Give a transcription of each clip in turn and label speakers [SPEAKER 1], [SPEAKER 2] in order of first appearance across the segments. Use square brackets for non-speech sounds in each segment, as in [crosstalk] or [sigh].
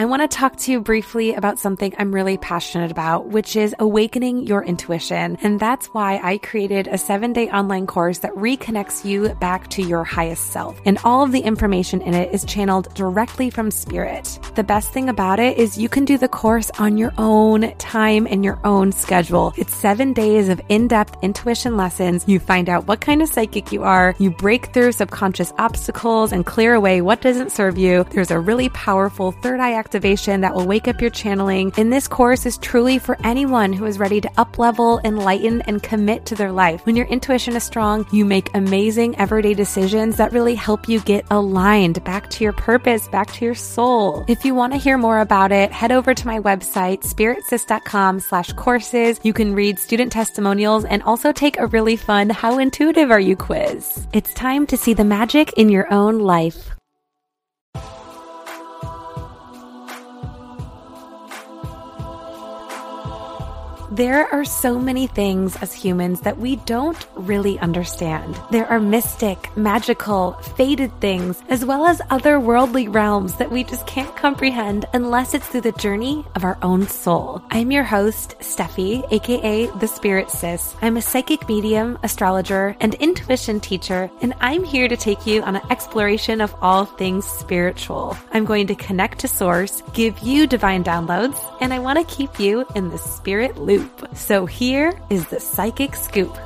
[SPEAKER 1] I want to talk to you briefly about something I'm really passionate about, which is awakening your intuition. And that's why I created a seven day online course that reconnects you back to your highest self. And all of the information in it is channeled directly from spirit. The best thing about it is you can do the course on your own time and your own schedule. It's seven days of in depth intuition lessons. You find out what kind of psychic you are, you break through subconscious obstacles and clear away what doesn't serve you. There's a really powerful third eye activation that will wake up your channeling. And this course is truly for anyone who is ready to up level, enlighten, and commit to their life. When your intuition is strong, you make amazing everyday decisions that really help you get aligned back to your purpose, back to your soul. If you want to hear more about it, head over to my website, spiritsis.com slash courses. You can read student testimonials and also take a really fun How Intuitive Are You quiz. It's time to see the magic in your own life. There are so many things as humans that we don't really understand. There are mystic, magical, fated things, as well as otherworldly realms that we just can't comprehend unless it's through the journey of our own soul. I'm your host, Steffi, aka The Spirit Sis. I'm a psychic medium, astrologer, and intuition teacher, and I'm here to take you on an exploration of all things spiritual. I'm going to connect to Source, give you divine downloads, and I want to keep you in the spirit loop loop. So here is the psychic scoop.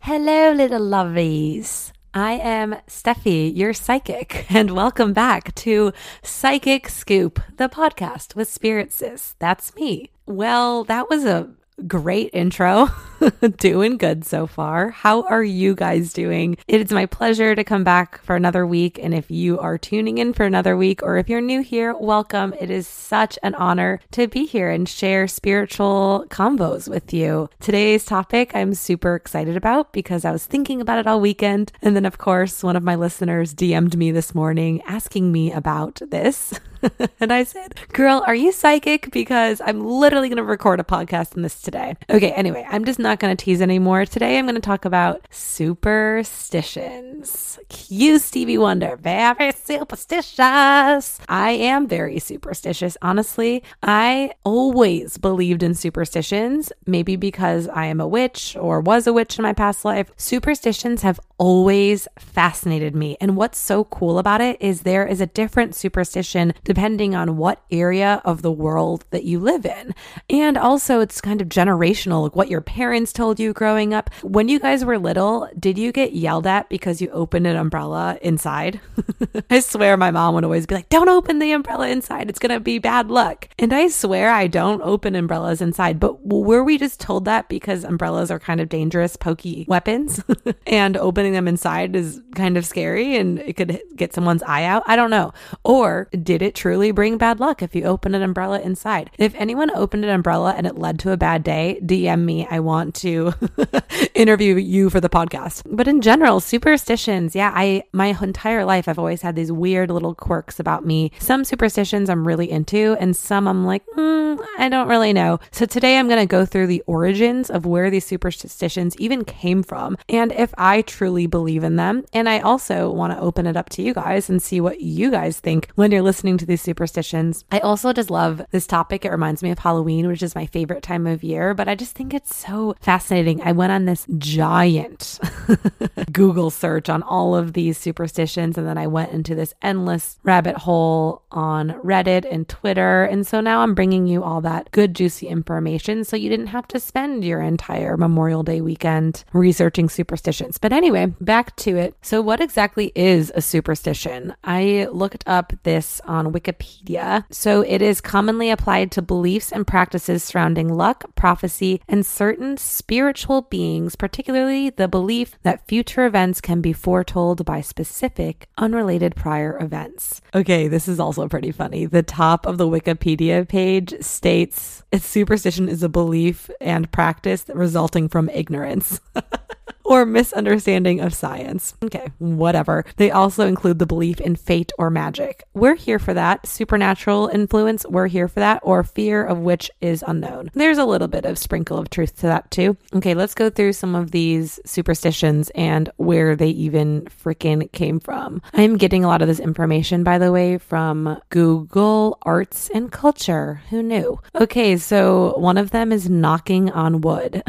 [SPEAKER 1] Hello, little lovies. I am Steffi, your psychic, [laughs] and welcome back to Psychic Scoop, the podcast with Spirit Sis. That's me. Well, that was a great intro. [laughs] doing good so far. How are you guys doing? It's my pleasure to come back for another week. And if you are tuning in for another week, or if you're new here, welcome. It is such an honor to be here and share spiritual combos with you. Today's topic I'm super excited about because I was thinking about it all weekend. And then, of course, one of my listeners DM'd me this morning asking me about this. [laughs] [laughs] and I said, Girl, are you psychic? Because I'm literally going to record a podcast on this today. Okay, anyway, I'm just not going to tease anymore. Today I'm going to talk about superstitions. Cue Stevie Wonder, very superstitious. I am very superstitious, honestly. I always believed in superstitions, maybe because I am a witch or was a witch in my past life. Superstitions have always fascinated me. And what's so cool about it is there is a different superstition depending on what area of the world that you live in. And also, it's kind of generational, like what your parents told you growing up. When you guys were little, did you get yelled at because you opened an umbrella inside? [laughs] I swear my mom would always be like, don't open the umbrella inside. It's going to be bad luck. And I swear I don't open umbrellas inside. But were we just told that because umbrellas are kind of dangerous, pokey weapons [laughs] and opening them inside is kind of scary and it could get someone's eye out. I don't know. Or did it truly bring bad luck if you open an umbrella inside? If anyone opened an umbrella and it led to a bad day, DM me. I want to [laughs] interview you for the podcast. But in general, superstitions, yeah, I my entire life I've always had these weird little quirks about me. Some superstitions I'm really into and some I'm like, mm, I don't really know. So today I'm going to go through the origins of where these superstitions even came from and if I truly believe in them. And I also want to open it up to you guys and see what you guys think when you're listening to these superstitions. I also just love this topic. It reminds me of Halloween, which is my favorite time of year, but I just think it's so fascinating. I went on this giant [laughs] Google search on all of these superstitions, and then I went into this endless rabbit hole on Reddit and Twitter. And so now I'm bringing you all that good, juicy information so you didn't have to spend your entire Memorial Day weekend researching superstitions. But anyway, back to it. So, what exactly is a superstition? I looked up this on Wikipedia. So, it is commonly applied to beliefs and practices surrounding luck, prophecy, and certain spiritual beings, particularly the belief that future events can be foretold by specific, unrelated prior events. Okay, this is also pretty funny. The top of the Wikipedia page states superstition is a belief and practice resulting from ignorance. [laughs] or misunderstanding of science. Okay, whatever. They also include the belief in fate or magic. We're here for that. Supernatural influence, we're here for that, or fear of which is unknown. There's a little bit of sprinkle of truth to that too. Okay, let's go through some of these superstitions and where they even freaking came from. I'm getting a lot of this information, by the way, from Google Arts and Culture. Who knew? Okay, so one of them is knocking on wood.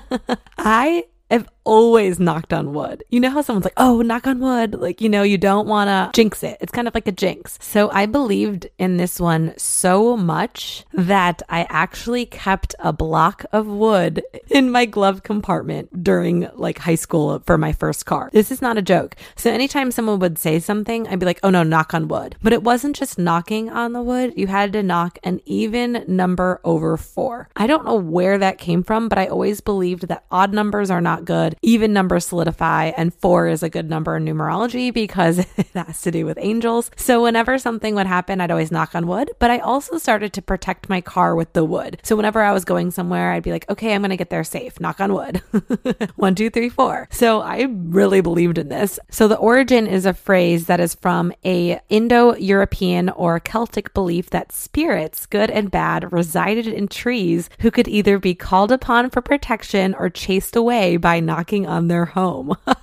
[SPEAKER 1] [laughs] I have always knocked on wood. You know how someone's like, oh, knock on wood? Like, you know, you don't want to jinx it. It's kind of like a jinx. So I believed in this one so much that I actually kept a block of wood in my glove compartment during like high school for my first car. This is not a joke. So anytime someone would say something, I'd be like, oh no, knock on wood. But it wasn't just knocking on the wood. You had to knock an even number over four. I don't know where that came from, but I always believed that odd numbers are not good. Even numbers solidify, and four is a good number in numerology because [laughs] it has to do with angels. So whenever something would happen, I'd always knock on wood. But I also started to protect my car with the wood. So whenever I was going somewhere, I'd be like, okay, I'm going to get there safe. Knock on wood. [laughs] One, two, three, four. So I really believed in this. So the origin is a phrase that is from a Indo-European or Celtic belief that spirits, good and bad, resided in trees who could either be called upon for protection or chased away by knocking on their home. [laughs]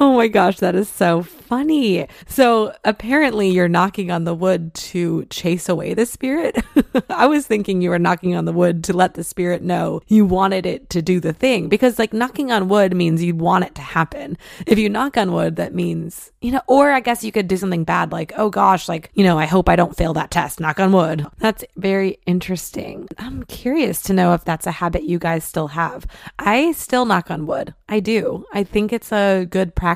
[SPEAKER 1] oh my gosh, that is so funny. So apparently you're knocking on the wood to chase away the spirit. [laughs] I was thinking you were knocking on the wood to let the spirit know you wanted it to do the thing because like knocking on wood means you want it to happen. If you knock on wood, that means, you know, or I guess you could do something bad like, oh gosh, like, you know, I hope I don't fail that test. Knock on wood. That's very interesting. I'm curious to know if that's a habit you guys still have. I still knock on wood. I do. I think it's a good practice.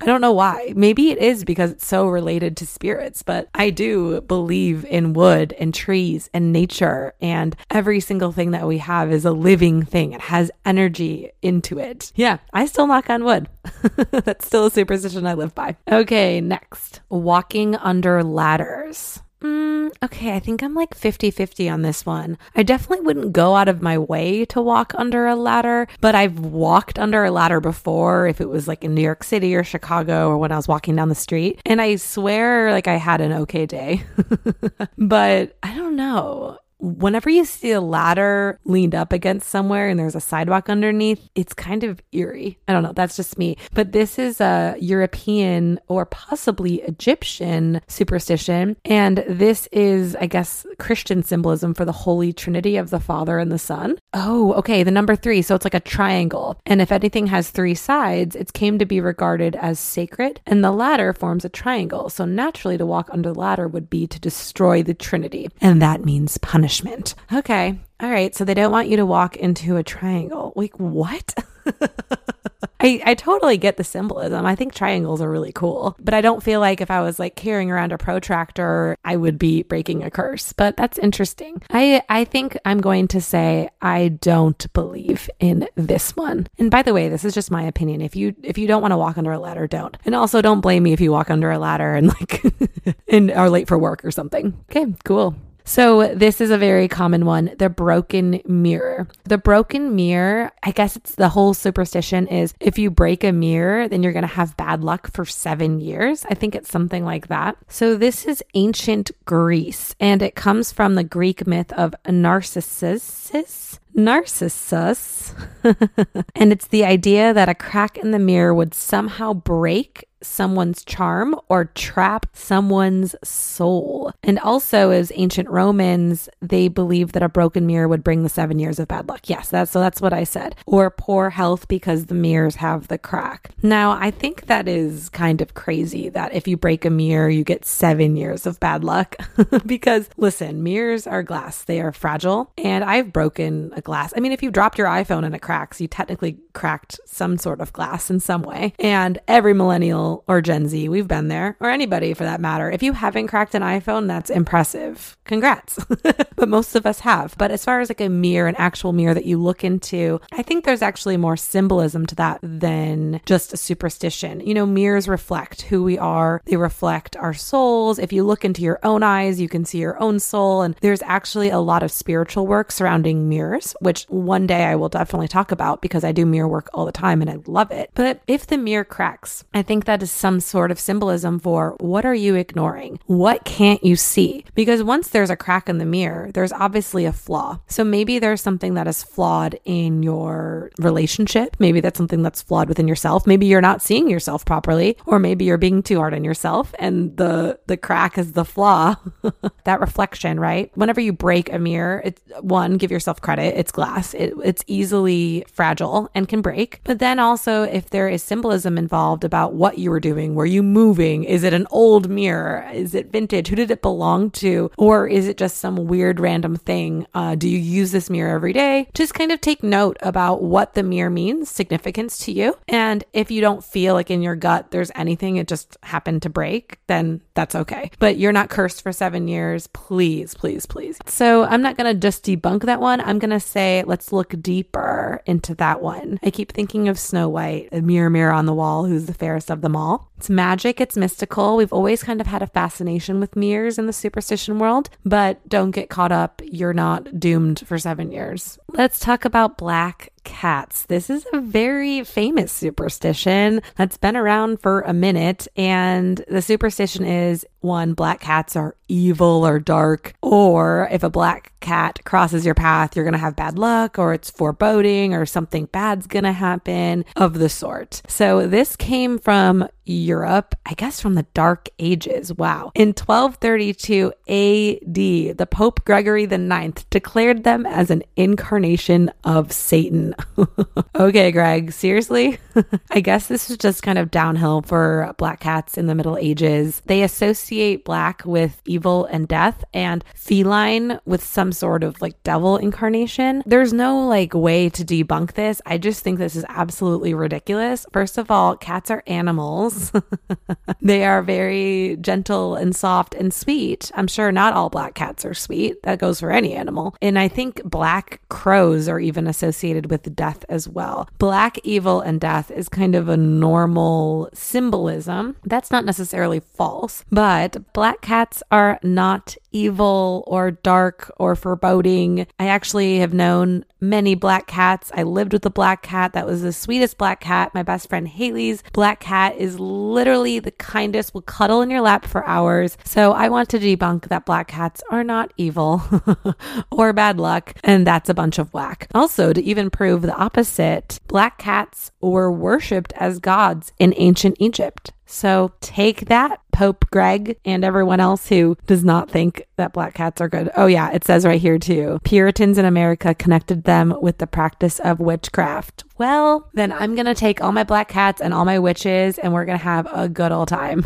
[SPEAKER 1] I don't know why. Maybe Maybe it is because it's so related to spirits, but I do believe in wood and trees and nature, and every single thing that we have is a living thing. It has energy into it. Yeah, I still knock on wood. [laughs] That's still a superstition I live by. Okay, next walking under ladders. Mm, okay, I think I'm like 50 50 on this one. I definitely wouldn't go out of my way to walk under a ladder, but I've walked under a ladder before if it was like in New York City or Chicago or when I was walking down the street. And I swear, like, I had an okay day. [laughs] but I don't know whenever you see a ladder leaned up against somewhere and there's a sidewalk underneath, it's kind of eerie. I don't know, that's just me. But this is a European or possibly Egyptian superstition. And this is, I guess, Christian symbolism for the Holy Trinity of the Father and the Son. Oh, okay, the number three. So it's like a triangle. And if anything has three sides, it's came to be regarded as sacred. And the ladder forms a triangle. So naturally, to walk under the ladder would be to destroy the Trinity. And that means punishment punishment. Okay. All right. So they don't want you to walk into a triangle. Like, what? [laughs] I, I totally get the symbolism. I think triangles are really cool, but I don't feel like if I was like carrying around a protractor, I would be breaking a curse. But that's interesting. I I think I'm going to say I don't believe in this one. And by the way, this is just my opinion. If you if you don't want to walk under a ladder, don't. And also don't blame me if you walk under a ladder and like [laughs] and are late for work or something. Okay, cool. So, this is a very common one the broken mirror. The broken mirror, I guess it's the whole superstition is if you break a mirror, then you're going to have bad luck for seven years. I think it's something like that. So, this is ancient Greece and it comes from the Greek myth of Narcissus. Narcissus. [laughs] and it's the idea that a crack in the mirror would somehow break someone's charm or trap someone's soul. And also, as ancient Romans, they believed that a broken mirror would bring the seven years of bad luck. Yes, that's so that's what I said. Or poor health because the mirrors have the crack. Now, I think that is kind of crazy that if you break a mirror, you get seven years of bad luck. [laughs] because listen, mirrors are glass, they are fragile. And I've broken a glass. I mean, if you dropped your iPhone and it cracks, you technically cracked some sort of glass in some way. And every millennial or Gen Z, we've been there, or anybody for that matter. If you haven't cracked an iPhone, that's impressive. Congrats. [laughs] but most of us have. But as far as like a mirror, an actual mirror that you look into, I think there's actually more symbolism to that than just a superstition. You know, mirrors reflect who we are, they reflect our souls. If you look into your own eyes, you can see your own soul. And there's actually a lot of spiritual work surrounding mirrors. which one day I will definitely talk about because I do mirror work all the time and I love it. But if the mirror cracks, I think that some sort of symbolism for what are you ignoring? What can't you see? Because once there's a crack in the mirror, there's obviously a flaw. So maybe there's something that is flawed in your relationship. Maybe that's something that's flawed within yourself. Maybe you're not seeing yourself properly, or maybe you're being too hard on yourself and the the crack is the flaw. [laughs] that reflection, right? Whenever you break a mirror, it's one, give yourself credit. It's glass. It, it's easily fragile and can break. But then also if there is symbolism involved about what you were doing, were you moving? Is it an old mirror? Is it vintage? Who did it belong to? Or is it just some weird random thing? Uh, do you use this mirror every day? Just kind of take note about what the mirror means, significance to you. And if you don't feel like in your gut there's anything, it just happened to break, then that's okay. But you're not cursed for seven years. Please, please, please. So I'm not going to just debunk that one. I'm going to say, let's look deeper into that one. I keep thinking of Snow White, a mirror, mirror on the wall, who's the fairest of them all. It's magic, it's mystical. We've always kind of had a fascination with mirrors in the superstition world, but don't get caught up. You're not doomed for seven years. Let's talk about black cats. This is a very famous superstition that's been around for a minute. And the superstition is one, black cats are evil or dark, or if a black cat crosses your path, you're going to have bad luck, or it's foreboding, or something bad's going to happen of the sort. So this came from Europe, I guess from the Dark Ages. Wow. In 1232 AD, the Pope Gregory IX declared them as an incarnation of Satan. [laughs] okay, Greg, seriously? [laughs] I guess this is just kind of downhill for black cats in the Middle Ages. They associate black with evil and death, and feline with some sort of like devil incarnation. There's no like way to debunk this. I just think this is absolutely ridiculous. First of all, cats are animals. [laughs] they are very gentle and soft and sweet. I'm sure not all black cats are sweet. That goes for any animal. And I think black crows are even associated with death as well. Black evil and death is kind of a normal symbolism. That's not necessarily false, but black cats are not evil or dark or foreboding. I actually have known many black cats. I lived with a black cat that was the sweetest black cat. My best friend Haley's black cat is literally the kindest, will cuddle in your lap for hours. So I want to debunk that black cats are not evil [laughs] or bad luck, and that's a bunch of whack. Also, to even prove the opposite, black cats were worshipped as gods in ancient Egypt. So take that, Pope Greg, and everyone else who does not think that black cats are good. Oh, yeah, it says right here too Puritans in America connected them with the practice of witchcraft. Well, then I'm going to take all my black cats and all my witches and we're going to have a good old time.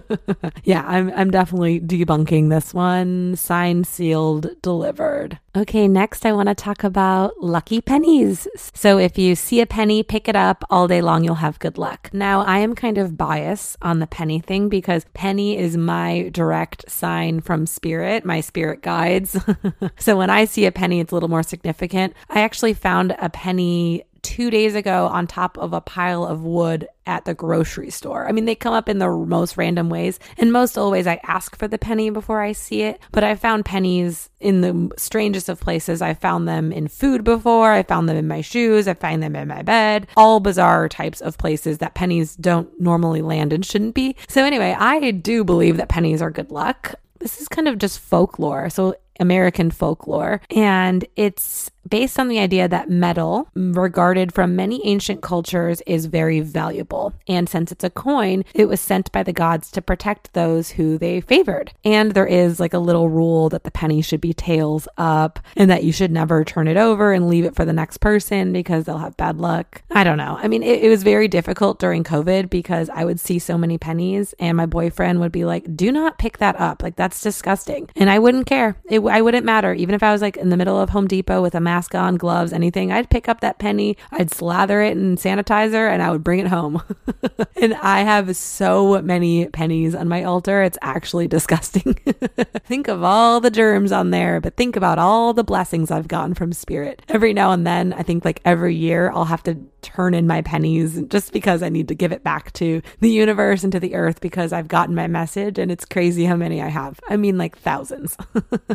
[SPEAKER 1] [laughs] yeah, I'm, I'm definitely debunking this one. Signed, sealed, delivered. Okay, next I want to talk about lucky pennies. So if you see a penny, pick it up all day long, you'll have good luck. Now, I am kind of biased on the penny thing because penny is my direct sign from spirit, my spirit guides. [laughs] so when I see a penny, it's a little more significant. I actually found a penny two days ago on top of a pile of wood at the grocery store. I mean, they come up in the most random ways. And most always, I ask for the penny before I see it. But I found pennies in the strangest of places. I found them in food before. I found them in my shoes. I find them in my bed. All bizarre types of places that pennies don't normally land and shouldn't be. So, anyway, I do believe that pennies are good luck. This is kind of just folklore. So, American folklore. And it's based on the idea that metal, regarded from many ancient cultures, is very valuable. And since it's a coin, it was sent by the gods to protect those who they favored. And there is like a little rule that the penny should be tails up and that you should never turn it over and leave it for the next person because they'll have bad luck. I don't know. I mean, it, it was very difficult during COVID because I would see so many pennies and my boyfriend would be like, do not pick that up. Like, that's disgusting. And I wouldn't care. It, I wouldn't matter. Even if I was like in the middle of Home Depot with a mask on, gloves, anything, I'd pick up that penny, I'd slather it in sanitizer, and I would bring it home. [laughs] and I have so many pennies on my altar. It's actually [laughs] disgusting. [laughs] think of all the germs on there, but think about all the blessings I've gotten from spirit. Every now and then, I think like every year, I'll have to turn in my pennies just because I need to give it back to the universe and to the earth because I've gotten my message and it's crazy how many I have. I mean, like thousands.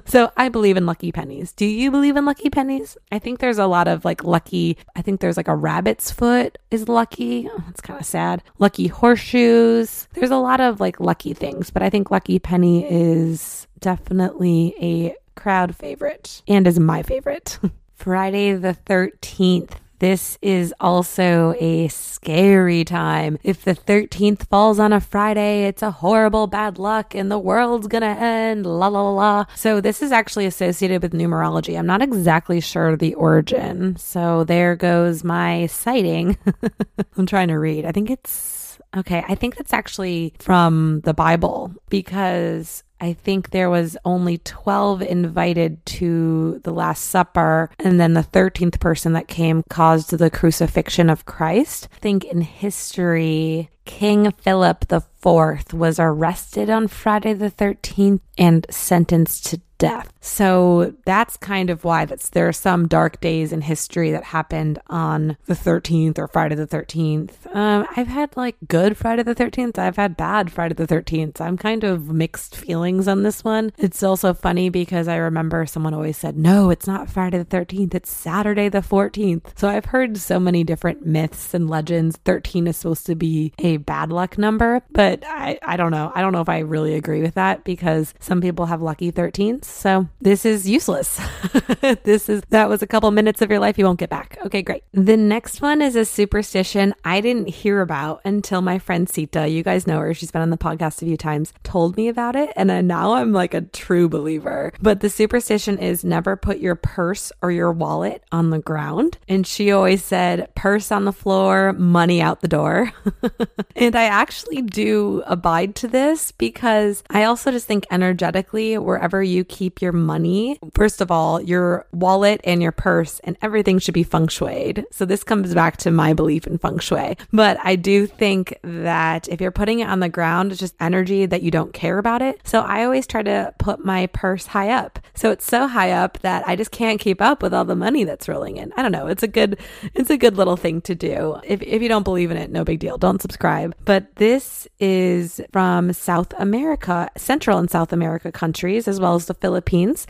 [SPEAKER 1] so So I believe in lucky pennies. Do you believe in lucky pennies? I think there's a lot of like lucky, I think there's like a rabbit's foot is lucky. Oh, that's kind of sad. Lucky horseshoes. There's a lot of like lucky things, but I think lucky penny is definitely a crowd favorite and is my favorite. [laughs] Friday the 13th. This is also a scary time. If the 13th falls on a Friday, it's a horrible bad luck and the world's gonna end. La la la. So, this is actually associated with numerology. I'm not exactly sure the origin. So, there goes my citing. [laughs] I'm trying to read. I think it's okay. I think that's actually from the Bible because I think there was only 12 invited to the Last Supper, and then the 13th person that came caused the crucifixion of Christ. I think in history, King Philip IV was arrested on Friday the 13th and sentenced to death. So that's kind of why that's there are some dark days in history that happened on the 13th or Friday the 13th. Um, I've had like good Friday the 13th. I've had bad Friday the 13th. I'm kind of mixed feelings on this one. It's also funny because I remember someone always said, no, it's not Friday the 13th. It's Saturday the 14th. So I've heard so many different myths and legends. 13 is supposed to be a bad luck number, but I, I don't know. I don't know if I really agree with that because some people have lucky 13s. So this is useless. [laughs] this is, that was a couple minutes of your life you won't get back. Okay, great. The next one is a superstition I didn't hear about until my friend Sita, you guys know her, she's been on the podcast a few times, told me about it. And now I'm like a true believer. But the superstition is never put your purse or your wallet on the ground. And she always said, purse on the floor, money out the door. [laughs] and I actually do abide to this because I also just think energetically, wherever you keep your money, first of all, your wallet and your purse and everything should be feng shuied. So this comes back to my belief in feng shui. But I do think that if you're putting it on the ground, it's just energy that you don't care about it. So I always try to put my purse high up. So it's so high up that I just can't keep up with all the money that's rolling in. I don't know. It's a good, it's a good little thing to do. If, if you don't believe in it, no big deal. Don't subscribe. But this is from South America, Central and South America countries, as well as the Philippines,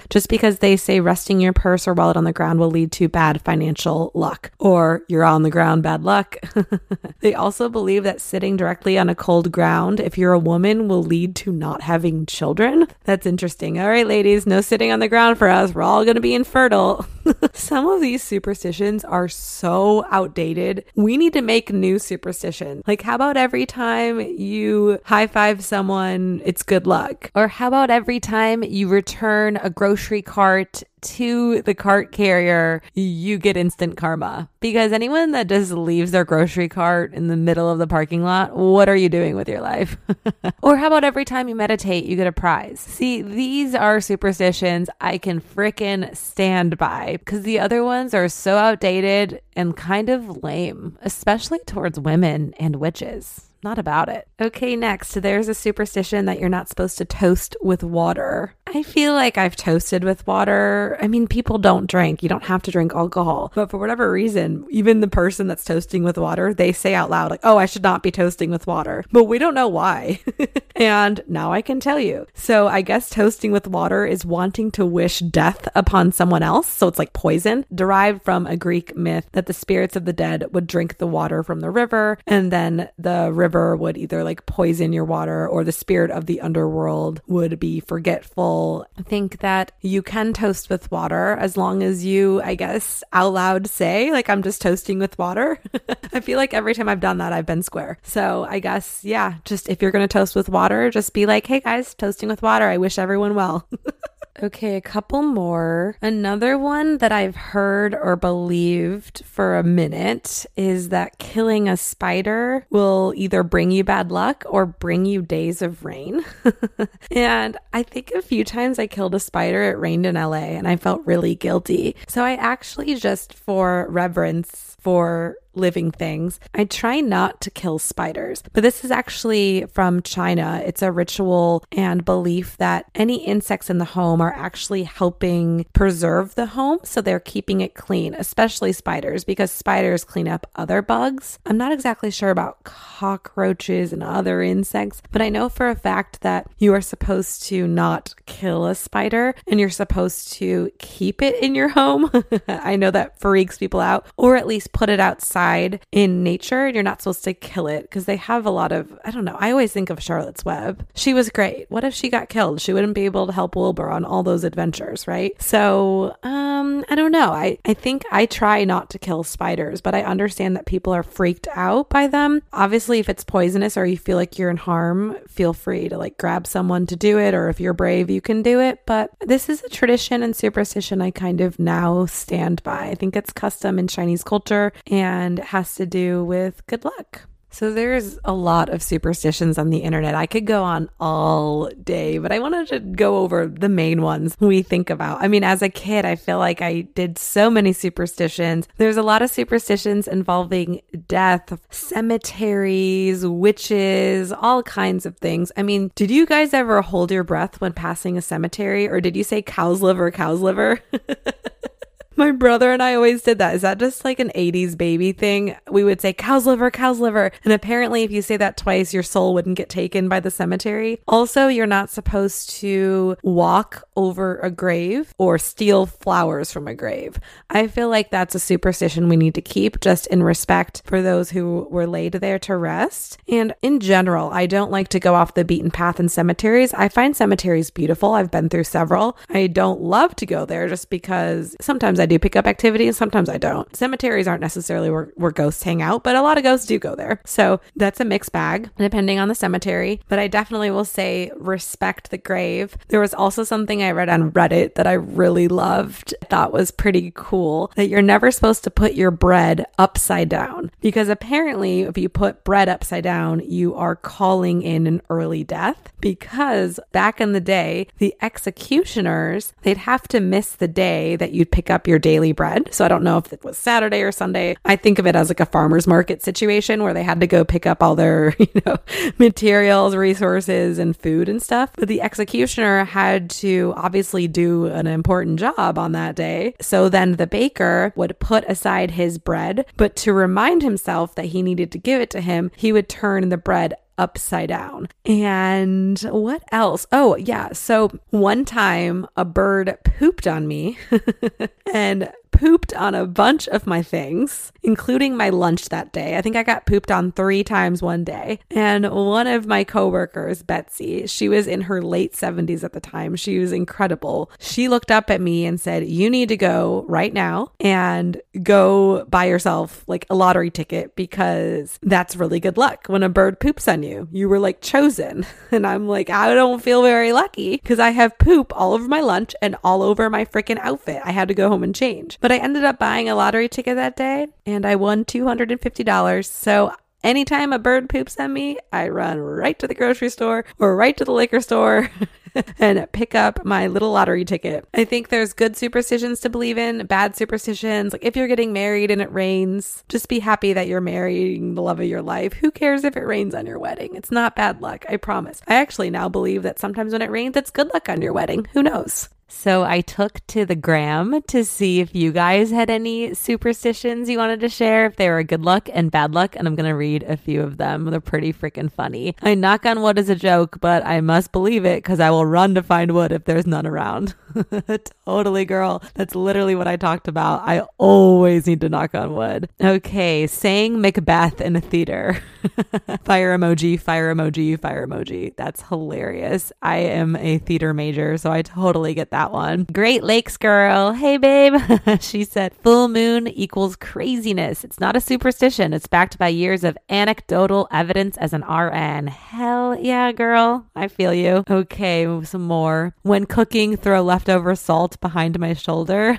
[SPEAKER 1] just because they say resting your purse or wallet on the ground will lead to bad financial luck or you're on the ground, bad luck. [laughs] they also believe that sitting directly on a cold ground, if you're a woman, will lead to not having children. That's interesting. All right, ladies, no sitting on the ground for us. We're all going to be infertile. [laughs] Some of these superstitions are so outdated. We need to make new superstitions. Like, how about every time you high five someone, it's good luck? Or how about every time you return a grocery cart to the cart carrier, you get instant karma. Because anyone that just leaves their grocery cart in the middle of the parking lot, what are you doing with your life? [laughs] or how about every time you meditate, you get a prize? See, these are superstitions I can frickin' stand by because the other ones are so outdated and kind of lame, especially towards women and witches not about it. Okay, next, there's a superstition that you're not supposed to toast with water. I feel like I've toasted with water. I mean, people don't drink. You don't have to drink alcohol. But for whatever reason, even the person that's toasting with water, they say out loud, like, oh, I should not be toasting with water. But we don't know why. [laughs] and now I can tell you. So I guess toasting with water is wanting to wish death upon someone else. So it's like poison, derived from a Greek myth that the spirits of the dead would drink the water from the river and then the river river would either like poison your water or the spirit of the underworld would be forgetful. I think that you can toast with water as long as you, I guess, out loud say, like, I'm just toasting with water. [laughs] I feel like every time I've done that, I've been square. So I guess, yeah, just if you're going to toast with water, just be like, hey guys, toasting with water. I wish everyone well. [laughs] Okay, a couple more. Another one that I've heard or believed for a minute is that killing a spider will either bring you bad luck or bring you days of rain. [laughs] and I think a few times I killed a spider, it rained in LA and I felt really guilty. So I actually just, for reverence, for living things. I try not to kill spiders, but this is actually from China. It's a ritual and belief that any insects in the home are actually helping preserve the home. So they're keeping it clean, especially spiders, because spiders clean up other bugs. I'm not exactly sure about cockroaches and other insects, but I know for a fact that you are supposed to not kill a spider and you're supposed to keep it in your home. [laughs] I know that freaks people out, or at least put it outside in nature. You're not supposed to kill it because they have a lot of, I don't know. I always think of Charlotte's Web. She was great. What if she got killed? She wouldn't be able to help Wilbur on all those adventures, right? So, um, I don't know. I, I think I try not to kill spiders, but I understand that people are freaked out by them. Obviously, if it's poisonous or you feel like you're in harm, feel free to like grab someone to do it, or if you're brave, you can do it. But this is a tradition and superstition I kind of now stand by. I think it's custom in Chinese culture and has to do with good luck. So there's a lot of superstitions on the internet. I could go on all day, but I wanted to go over the main ones we think about. I mean, as a kid, I feel like I did so many superstitions. There's a lot of superstitions involving death, cemeteries, witches, all kinds of things. I mean, did you guys ever hold your breath when passing a cemetery or did you say cow's liver, cow's liver? [laughs] My brother and I always did that. Is that just like an 80s baby thing? We would say cow's liver, cow's liver. And apparently, if you say that twice, your soul wouldn't get taken by the cemetery. Also, you're not supposed to walk over a grave or steal flowers from a grave. I feel like that's a superstition we need to keep just in respect for those who were laid there to rest. And in general, I don't like to go off the beaten path in cemeteries. I find cemeteries beautiful. I've been through several. I don't love to go there just because sometimes I do pick up activity and sometimes I don't. Cemeteries aren't necessarily where, where ghosts hang out, but a lot of ghosts do go there. So that's a mixed bag depending on the cemetery. But I definitely will say respect the grave. There was also something I read on Reddit that I really loved, thought was pretty cool that you're never supposed to put your bread upside down because apparently, if you put bread upside down, you are calling in an early death. Because back in the day, the executioners, they'd have to miss the day that you'd pick up your daily bread. So I don't know if it was Saturday or Sunday. I think of it as like a farmer's market situation where they had to go pick up all their, [laughs] you know, materials, resources, and food and stuff. But the executioner had to obviously do an important job on that day. So then the baker would put aside his bread, but to remind himself that he needed to give it to him, he would turn the bread upside down. And what else? Oh, yeah. So one time a bird pooped on me [laughs] and pooped on a bunch of my things, including my lunch that day. I think I got pooped on three times one day. And one of my coworkers, Betsy, she was in her late 70s at the time. She was incredible. She looked up at me and said, You need to go right now and go buy yourself like a lottery ticket because that's really good luck when a bird poops on you. You were like chosen. [laughs] And I'm like, I don't feel very lucky because I have poop all over my lunch and all over my freaking outfit. I had to go home and change. But I ended up buying a lottery ticket that day and I won $250. So anytime a bird poops on me, I run right to the grocery store or right to the liquor store. [laughs] and pick up my little lottery ticket. I think there's good superstitions to believe in, bad superstitions. Like if you're getting married and it rains, just be happy that you're marrying the love of your life. Who cares if it rains on your wedding? It's not bad luck, I promise. I actually now believe that sometimes when it rains, it's good luck on your wedding. Who knows? So I took to the gram to see if you guys had any superstitions you wanted to share, if they were good luck and bad luck, and I'm going to read a few of them. They're pretty freaking funny. I knock on wood as a joke, but I must believe it because I will run to find wood if there's none around. [laughs] totally, girl. That's literally what I talked about. I always need to knock on wood. Okay, saying Macbeth in a theater. [laughs] fire emoji, fire emoji, fire emoji. That's hilarious. I am a theater major, so I totally get that one. Great Lakes girl. Hey, babe. [laughs] she said, full moon equals craziness. It's not a superstition. It's backed by years of anecdotal evidence as an RN. Hell yeah, girl. I feel you. Okay, some more. When cooking, throw leftover salt behind my shoulder.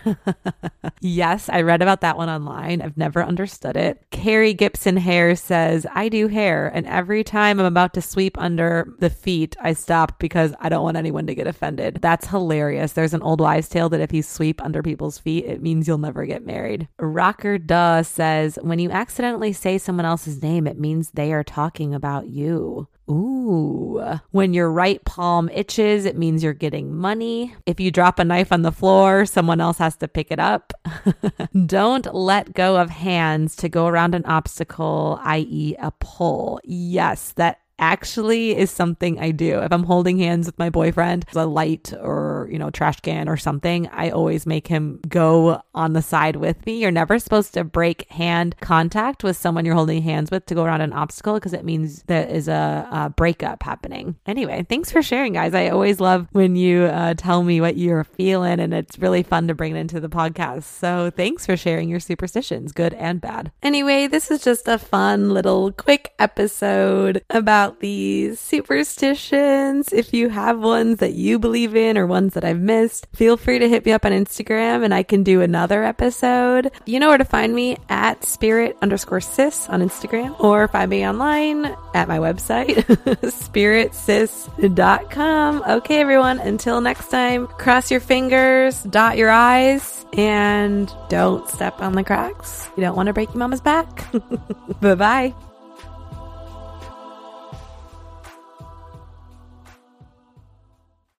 [SPEAKER 1] [laughs] yes, I read about that one online. I've never understood it. Carrie Gibson Hair says, I do hair, and every time I'm about to sweep under the feet, I stop because I don't want anyone to get offended. That's hilarious. There's an old wives' tale that if you sweep under people's feet, it means you'll never get married. Rocker Duh says, when you accidentally say someone else's name, it means they are talking about you. Ooh. When your right palm itches, it means you're getting money. If you drop a knife on the floor, someone else has to pick it up. [laughs] Don't let go of hands to go around an obstacle, i.e., a pole. Yes, that actually is something I do. If I'm holding hands with my boyfriend, a light or, you know, trash can or something, I always make him go on the side with me. You're never supposed to break hand contact with someone you're holding hands with to go around an obstacle because it means there is a, a, breakup happening. Anyway, thanks for sharing, guys. I always love when you uh, tell me what you're feeling, and it's really fun to bring it into the podcast. So thanks for sharing your superstitions, good and bad. Anyway, this is just a fun little quick episode about about these superstitions. If you have ones that you believe in or ones that I've missed, feel free to hit me up on Instagram and I can do another episode. You know where to find me at spirit underscore sis on Instagram or find me online at my website, [laughs] spiritsis.com. Okay, everyone, until next time, cross your fingers, dot your I's, and don't step on the cracks. You don't want to break your mama's back. [laughs] bye bye.